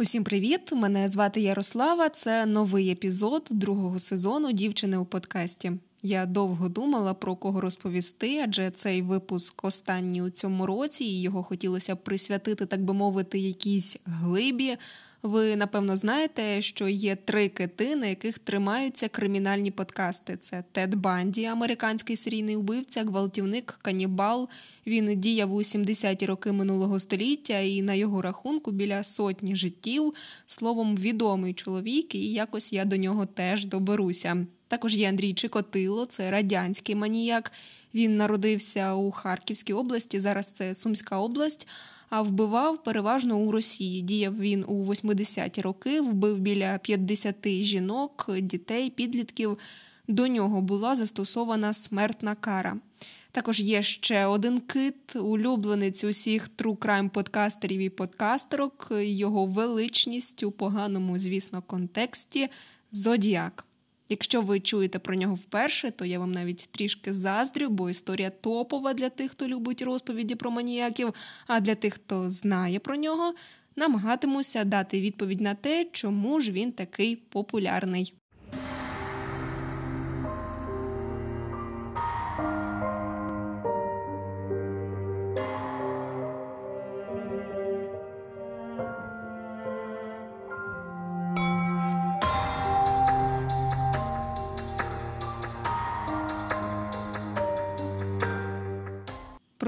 Усім привіт! Мене звати Ярослава. Це новий епізод другого сезону дівчини у подкасті. Я довго думала про кого розповісти, адже цей випуск останній у цьому році, і його хотілося присвятити, так би мовити, якійсь глибі. Ви напевно знаєте, що є три кити, на яких тримаються кримінальні подкасти: це Тед Банді, американський серійний вбивця, гвалтівник, канібал. Він діяв у 70-ті роки минулого століття, і на його рахунку біля сотні життів. Словом, відомий чоловік, і якось я до нього теж доберуся. Також є Андрій Чикотило, це радянський маніяк. Він народився у Харківській області. Зараз це Сумська область а вбивав переважно у Росії. Діяв він у 80-ті роки, вбив біля 50 жінок, дітей, підлітків. До нього була застосована смертна кара. Також є ще один кит, улюбленець усіх true crime подкастерів і подкастерок, його величність у поганому, звісно, контексті Зодіак. Якщо ви чуєте про нього вперше, то я вам навіть трішки заздрю, бо історія топова для тих, хто любить розповіді про маніяків, а для тих, хто знає про нього, намагатимуся дати відповідь на те, чому ж він такий популярний.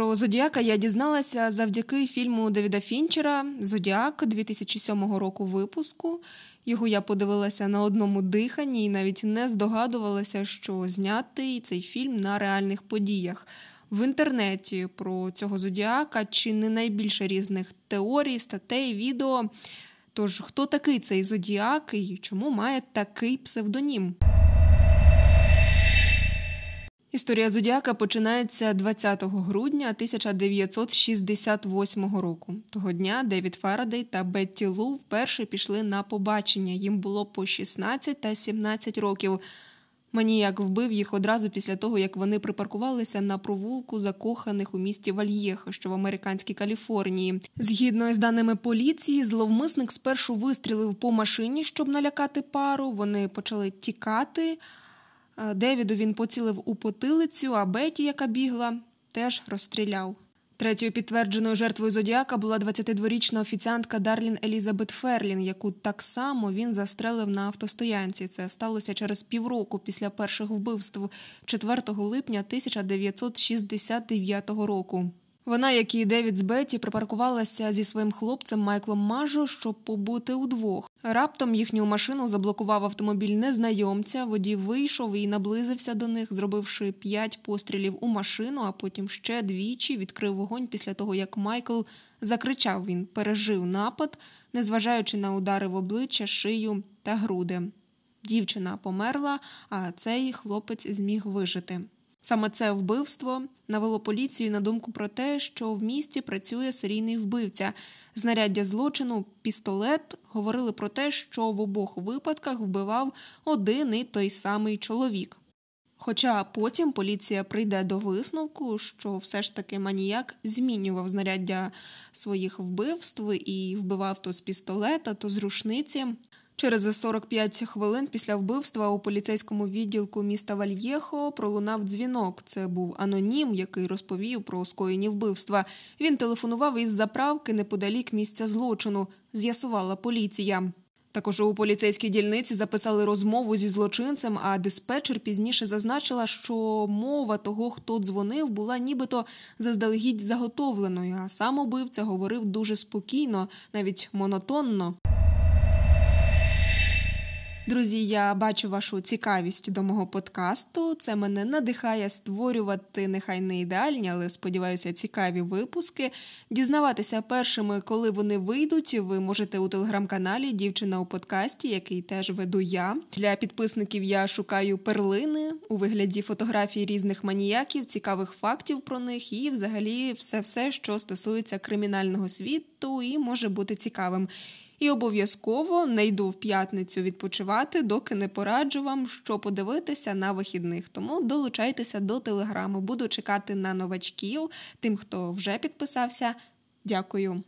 Про Зодіака я дізналася завдяки фільму Девіда Фінчера Зодіак 2007 року випуску. Його я подивилася на одному диханні і навіть не здогадувалася, що знятий цей фільм на реальних подіях. В інтернеті про цього зодіака чи не найбільше різних теорій, статей, відео. Тож, хто такий цей зодіак і чому має такий псевдонім? Історія Зодіака починається 20 грудня 1968 року. Того дня Девід Фарадей та Бетті Лу вперше пішли на побачення. Їм було по 16 та 17 років. Маніяк вбив їх одразу після того, як вони припаркувалися на провулку закоханих у місті Вальєха, що в американській Каліфорнії. Згідно із даними поліції, зловмисник спершу вистрілив по машині, щоб налякати пару. Вони почали тікати. Е, Девіду він поцілив у потилицю, а Беті, яка бігла, теж розстріляв. Третьою підтвердженою жертвою Зодіака була 22-річна офіціантка Дарлін Елізабет Ферлін, яку так само він застрелив на автостоянці. Це сталося через півроку після перших вбивств 4 липня 1969 року. Вона, як і Девід з Беті, припаркувалася зі своїм хлопцем Майклом Мажо, щоб побути удвох. Раптом їхню машину заблокував автомобіль незнайомця. Водій вийшов і наблизився до них, зробивши п'ять пострілів у машину, а потім ще двічі відкрив вогонь після того, як Майкл закричав. Він пережив напад, незважаючи на удари в обличчя, шию та груди. Дівчина померла, а цей хлопець зміг вижити. Саме це вбивство навело поліцію на думку про те, що в місті працює серійний вбивця. Знаряддя злочину, пістолет говорили про те, що в обох випадках вбивав один і той самий чоловік. Хоча потім поліція прийде до висновку, що все ж таки маніяк змінював знаряддя своїх вбивств і вбивав то з пістолета, то з рушниці. Через 45 хвилин після вбивства у поліцейському відділку міста Вальєхо пролунав дзвінок. Це був анонім, який розповів про скоєні вбивства. Він телефонував із заправки неподалік місця злочину. З'ясувала поліція. Також у поліцейській дільниці записали розмову зі злочинцем, а диспетчер пізніше зазначила, що мова того, хто дзвонив, була нібито заздалегідь заготовленою. А сам убивця говорив дуже спокійно, навіть монотонно. Друзі, я бачу вашу цікавість до мого подкасту. Це мене надихає створювати нехай не ідеальні, але сподіваюся, цікаві випуски. Дізнаватися першими, коли вони вийдуть, ви можете у телеграм-каналі Дівчина у подкасті, який теж веду я. Для підписників я шукаю перлини у вигляді фотографій різних маніяків, цікавих фактів про них і, взагалі, все, все що стосується кримінального світу і може бути цікавим. І обов'язково не йду в п'ятницю відпочивати, доки не пораджу вам, що подивитися на вихідних. Тому долучайтеся до телеграму. Буду чекати на новачків, тим, хто вже підписався. Дякую.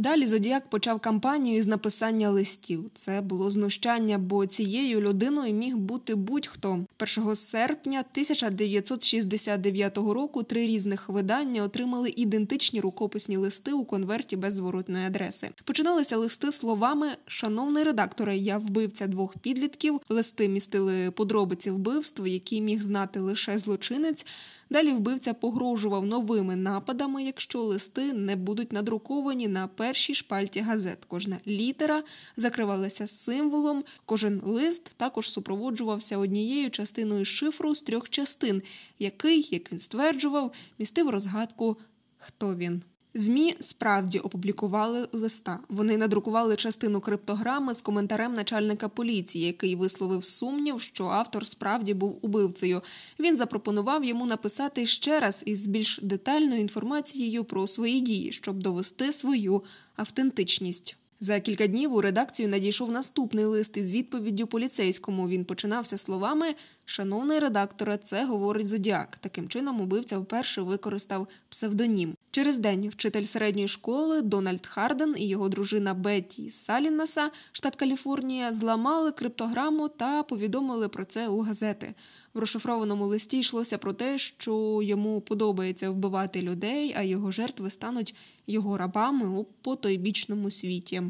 Далі Зодіак почав кампанію з написання листів. Це було знущання, бо цією людиною міг бути будь-хто. 1 серпня 1969 року три різних видання отримали ідентичні рукописні листи у конверті без зворотної адреси. Починалися листи словами Шановний редакторе, я вбивця двох підлітків. Листи містили подробиці вбивств, які міг знати лише злочинець. Далі вбивця погрожував новими нападами, якщо листи не будуть надруковані на першій шпальті газет. Кожна літера закривалася символом. Кожен лист також супроводжувався однією частиною шифру з трьох частин, який, як він стверджував, містив розгадку, хто він. Змі справді опублікували листа. Вони надрукували частину криптограми з коментарем начальника поліції, який висловив сумнів, що автор справді був убивцею. Він запропонував йому написати ще раз із більш детальною інформацією про свої дії, щоб довести свою автентичність. За кілька днів у редакцію надійшов наступний лист із відповіддю поліцейському. Він починався словами Шановний редакторе, це говорить Зодіак. Таким чином, убивця вперше використав псевдонім. Через день вчитель середньої школи Дональд Харден і його дружина Бетті з Салінаса, штат Каліфорнія, зламали криптограму та повідомили про це у газети. В розшифрованому листі йшлося про те, що йому подобається вбивати людей, а його жертви стануть його рабами у потойбічному світі.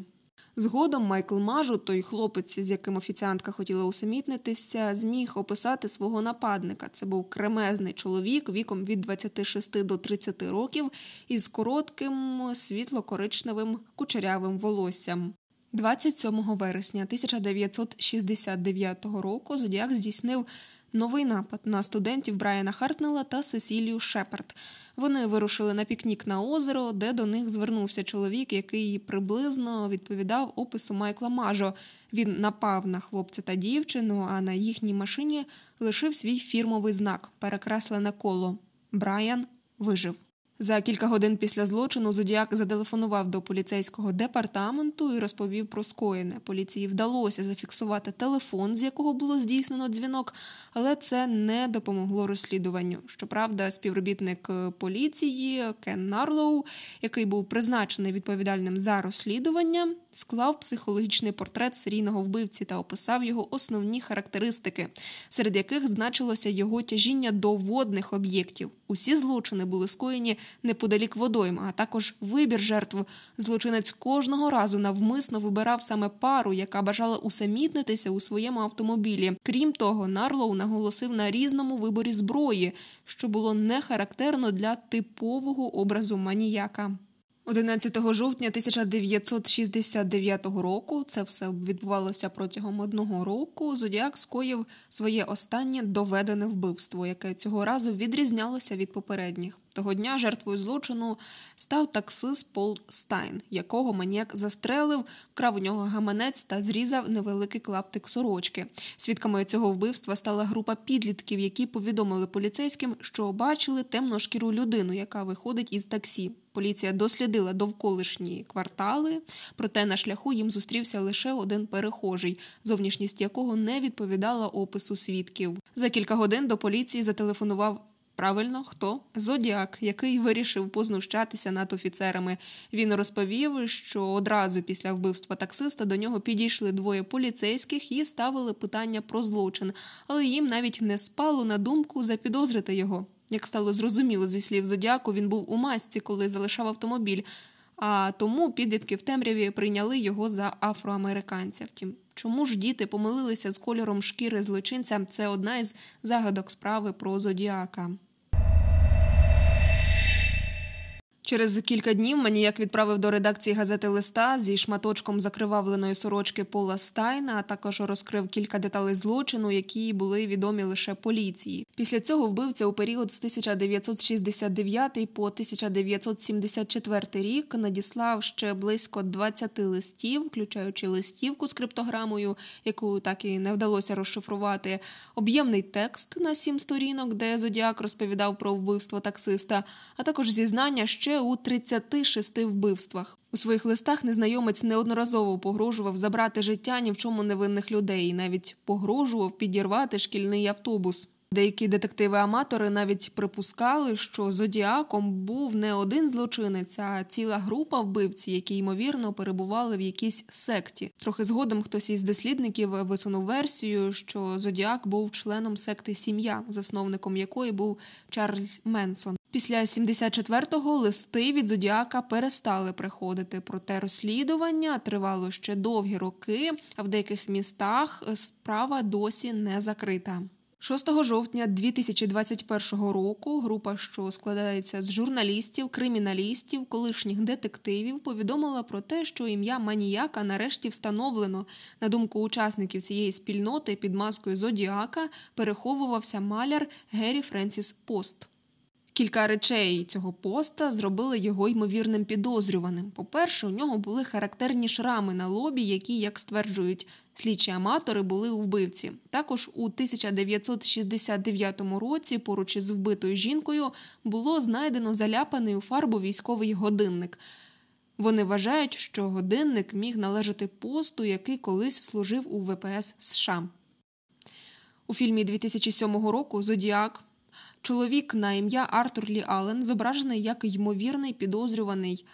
Згодом Майкл Мажу, той хлопець, з яким офіціантка хотіла усамітнитися, зміг описати свого нападника. Це був кремезний чоловік віком від 26 до 30 років із коротким світло-коричневим кучерявим волоссям. 27 вересня 1969 року Зодіак здійснив новий напад на студентів Брайана Хартнела та Сесілію Шепард. Вони вирушили на пікнік на озеро, де до них звернувся чоловік, який приблизно відповідав опису Майкла Мажо. Він напав на хлопця та дівчину, а на їхній машині лишив свій фірмовий знак перекреслене коло. Брайан вижив. За кілька годин після злочину Зодіак зателефонував до поліцейського департаменту і розповів про скоєне. Поліції вдалося зафіксувати телефон, з якого було здійснено дзвінок, але це не допомогло розслідуванню. Щоправда, співробітник поліції Кен Нарлоу, який був призначений відповідальним за розслідування, склав психологічний портрет серійного вбивці та описав його основні характеристики, серед яких значилося його тяжіння до водних об'єктів. Усі злочини були скоєні неподалік водойма, а також вибір жертв. Злочинець кожного разу навмисно вибирав саме пару, яка бажала усамітнитися у своєму автомобілі. Крім того, Нарлоу наголосив на різному виборі зброї, що було не характерно для типового образу маніяка. 11 жовтня 1969 року це все відбувалося протягом одного року. Зодіак скоїв своє останнє доведене вбивство, яке цього разу відрізнялося від попередніх. Того дня жертвою злочину став таксист Пол Стайн, якого маніяк застрелив, вкрав у нього гаманець та зрізав невеликий клаптик сорочки. Свідками цього вбивства стала група підлітків, які повідомили поліцейським, що бачили темношкіру людину, яка виходить із таксі. Поліція дослідила довколишні квартали, проте на шляху їм зустрівся лише один перехожий, зовнішність якого не відповідала опису свідків. За кілька годин до поліції зателефонував Правильно, хто? Зодіак, який вирішив познущатися над офіцерами. Він розповів, що одразу після вбивства таксиста до нього підійшли двоє поліцейських і ставили питання про злочин, але їм навіть не спало на думку запідозрити його. Як стало зрозуміло зі слів Зодіаку, він був у масці, коли залишав автомобіль. А тому підлітки в темряві прийняли його за афроамериканця. Втім, чому ж діти помилилися з кольором шкіри злочинця? Це одна із загадок справи про Зодіака. Через кілька днів маніяк відправив до редакції газети листа зі шматочком закривавленої сорочки Пола Стайна, а також розкрив кілька деталей злочину, які були відомі лише поліції. Після цього вбивця у період з 1969 по 1974 рік надіслав ще близько 20 листів, включаючи листівку з криптограмою, яку так і не вдалося розшифрувати. Об'ємний текст на сім сторінок, де Зодіак розповідав про вбивство таксиста, а також зізнання ще у 36 вбивствах. У своїх листах незнайомець неодноразово погрожував забрати життя ні в чому невинних людей, і навіть погрожував підірвати шкільний автобус. Деякі детективи-аматори навіть припускали, що зодіаком був не один злочинець, а ціла група вбивців, які ймовірно перебували в якійсь секті. Трохи згодом хтось із дослідників висунув версію, що зодіак був членом секти сім'я, засновником якої був Чарльз Менсон. Після 74-го листи від Зодіака перестали приходити, проте розслідування тривало ще довгі роки, а в деяких містах справа досі не закрита. 6 жовтня 2021 року група, що складається з журналістів, криміналістів, колишніх детективів, повідомила про те, що ім'я маніяка нарешті встановлено. На думку учасників цієї спільноти під маскою Зодіака переховувався маляр Геррі Френсіс Пост. Кілька речей цього поста зробили його ймовірним підозрюваним. По-перше, у нього були характерні шрами на лобі, які, як стверджують слідчі аматори, були у вбивці. Також у 1969 році, поруч із вбитою жінкою, було знайдено заляпаний у фарбу військовий годинник. Вони вважають, що годинник міг належати посту, який колись служив у ВПС США. У фільмі 2007 року Зодіак. Чоловік на ім'я Артур Лі Аллен зображений як ймовірний підозрюваний.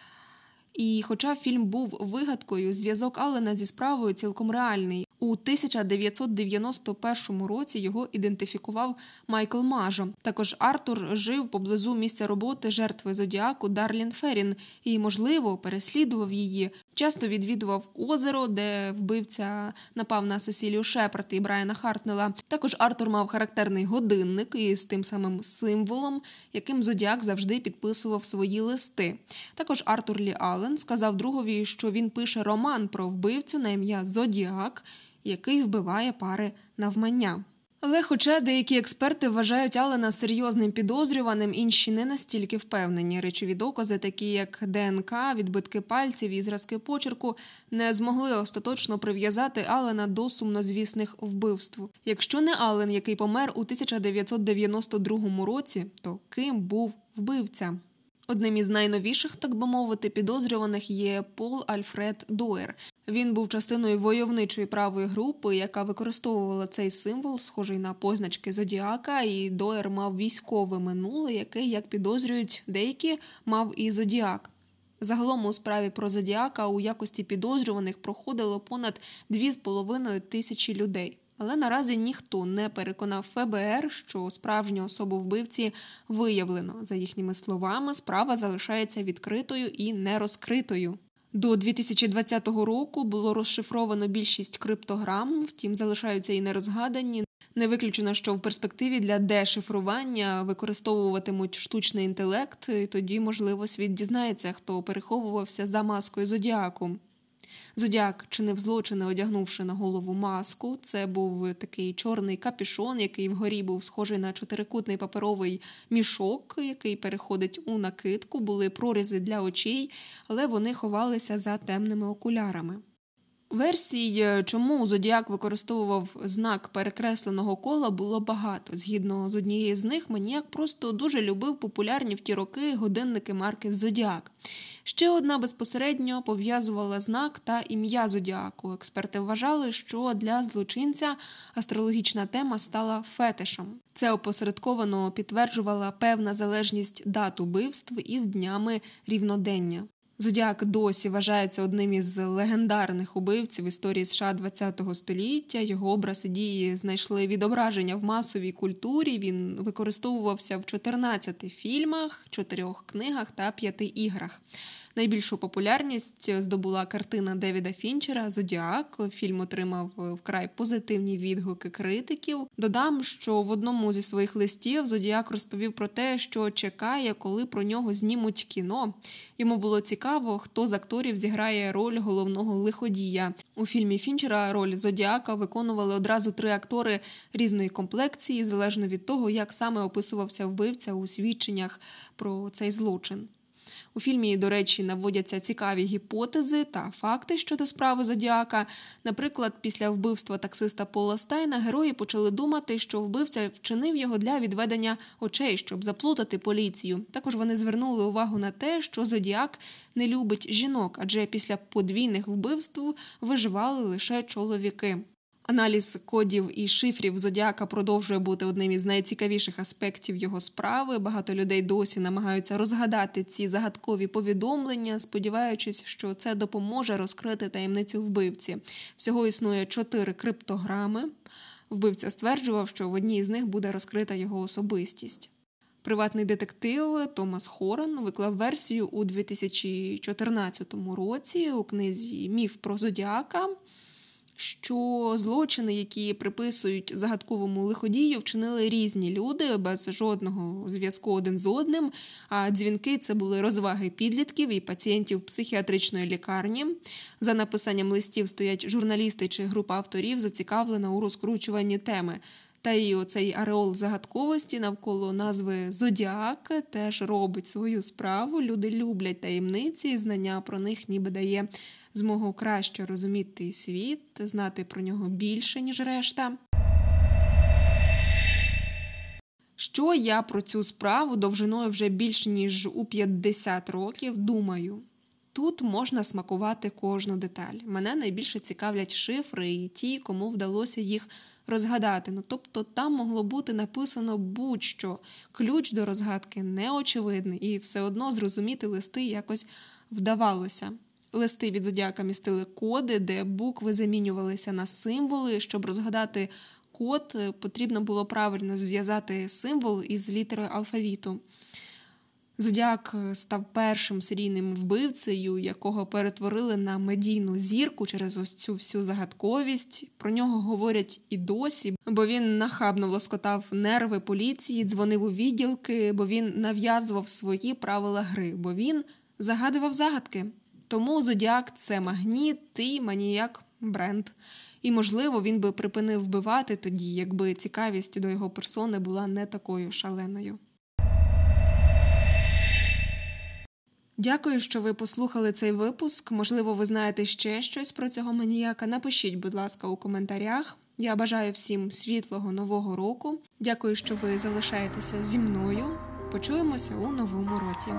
І, хоча фільм був вигадкою, зв'язок Аллена зі справою цілком реальний. У 1991 році його ідентифікував Майкл Мажо. Також Артур жив поблизу місця роботи жертви зодіаку Дарлін Ферін і, можливо, переслідував її. Часто відвідував озеро, де вбивця напав на Сесілію Шепард і Брайана Хартнела. Також Артур мав характерний годинник із тим самим символом, яким зодіак завжди підписував свої листи. Також Артур Лі Аллен сказав другові, що він пише роман про вбивцю на ім'я Зодіак який вбиває пари навмання. Але, хоча деякі експерти вважають Алена серйозним підозрюваним, інші не настільки впевнені. Речові докази, такі як ДНК, відбитки пальців і зразки почерку, не змогли остаточно прив'язати Алена до сумнозвісних вбивств. Якщо не Ален, який помер у 1992 році, то ким був вбивця? Одним із найновіших, так би мовити, підозрюваних є Пол Альфред Доер. Він був частиною войовничої правої групи, яка використовувала цей символ, схожий на позначки Зодіака, і Доер мав військове минуле, яке, як підозрюють деякі, мав і Зодіак. Загалом у справі про Зодіака у якості підозрюваних проходило понад 2,5 тисячі людей. Але наразі ніхто не переконав ФБР, що справжню особу вбивці виявлено. За їхніми словами, справа залишається відкритою і нерозкритою. До 2020 року було розшифровано більшість криптограм, втім залишаються і нерозгадані. Не виключено, що в перспективі для дешифрування використовуватимуть штучний інтелект, і тоді, можливо, світ дізнається, хто переховувався за маскою зодіаку. Зодіак чинив злочини, одягнувши на голову маску. Це був такий чорний капішон, який вгорі був схожий на чотирикутний паперовий мішок, який переходить у накидку. Були прорізи для очей, але вони ховалися за темними окулярами. Версій, чому Зодіак використовував знак перекресленого кола, було багато. Згідно з однією з них, маніяк просто дуже любив популярні в ті роки годинники марки Зодіак. Ще одна безпосередньо пов'язувала знак та ім'я Зодіаку. Експерти вважали, що для злочинця астрологічна тема стала фетишем. Це опосередковано підтверджувала певна залежність дат убивств із днями рівнодення. Зодіак досі вважається одним із легендарних убивців історії США ХХ століття. Його образ і дії знайшли відображення в масовій культурі. Він використовувався в 14 фільмах, 4 книгах та 5 іграх. Найбільшу популярність здобула картина Девіда Фінчера Зодіак. Фільм отримав вкрай позитивні відгуки критиків. Додам, що в одному зі своїх листів Зодіак розповів про те, що чекає, коли про нього знімуть кіно. Йому було цікаво, хто з акторів зіграє роль головного лиходія. У фільмі Фінчера роль Зодіака виконували одразу три актори різної комплекції, залежно від того, як саме описувався вбивця у свідченнях про цей злочин. У фільмі, до речі, наводяться цікаві гіпотези та факти щодо справи Зодіака. Наприклад, після вбивства таксиста Пола Стайна герої почали думати, що вбивця вчинив його для відведення очей, щоб заплутати поліцію. Також вони звернули увагу на те, що Зодіак не любить жінок, адже після подвійних вбивств виживали лише чоловіки. Аналіз кодів і шифрів Зодіака продовжує бути одним із найцікавіших аспектів його справи. Багато людей досі намагаються розгадати ці загадкові повідомлення, сподіваючись, що це допоможе розкрити таємницю вбивці. Всього існує чотири криптограми. Вбивця стверджував, що в одній з них буде розкрита його особистість. Приватний детектив Томас Хорен виклав версію у 2014 році у книзі Міф про Зодіака що злочини, які приписують загадковому лиходію, вчинили різні люди без жодного зв'язку один з одним. А дзвінки це були розваги підлітків і пацієнтів психіатричної лікарні. За написанням листів стоять журналісти чи група авторів, зацікавлена у розкручуванні теми. Та й оцей ареол загадковості навколо назви Зодіак теж робить свою справу. Люди люблять таємниці, знання про них ніби дає змогу краще розуміти світ, знати про нього більше, ніж решта. Що я про цю справу довжиною вже більш ніж у 50 років думаю? Тут можна смакувати кожну деталь. Мене найбільше цікавлять шифри і ті, кому вдалося їх розгадати. Ну тобто там могло бути написано будь-що ключ до розгадки неочевидний, і все одно зрозуміти листи якось вдавалося. Листи від зодіака містили коди, де букви замінювалися на символи. Щоб розгадати код, е, потрібно було правильно зв'язати символ із літерою алфавіту. Зодіак е, став першим серійним вбивцею, якого перетворили на медійну зірку через ось цю всю загадковість. Про нього говорять і досі, бо він нахабно лоскотав нерви поліції, дзвонив у відділки, бо він нав'язував свої правила гри, бо він загадував загадки. Тому Зодіак це магніт і маніяк бренд. І, можливо, він би припинив вбивати тоді, якби цікавість до його персони була не такою шаленою. Дякую, що ви послухали цей випуск. Можливо, ви знаєте ще щось про цього маніяка. Напишіть, будь ласка, у коментарях. Я бажаю всім світлого нового року. Дякую, що ви залишаєтеся зі мною. Почуємося у новому році.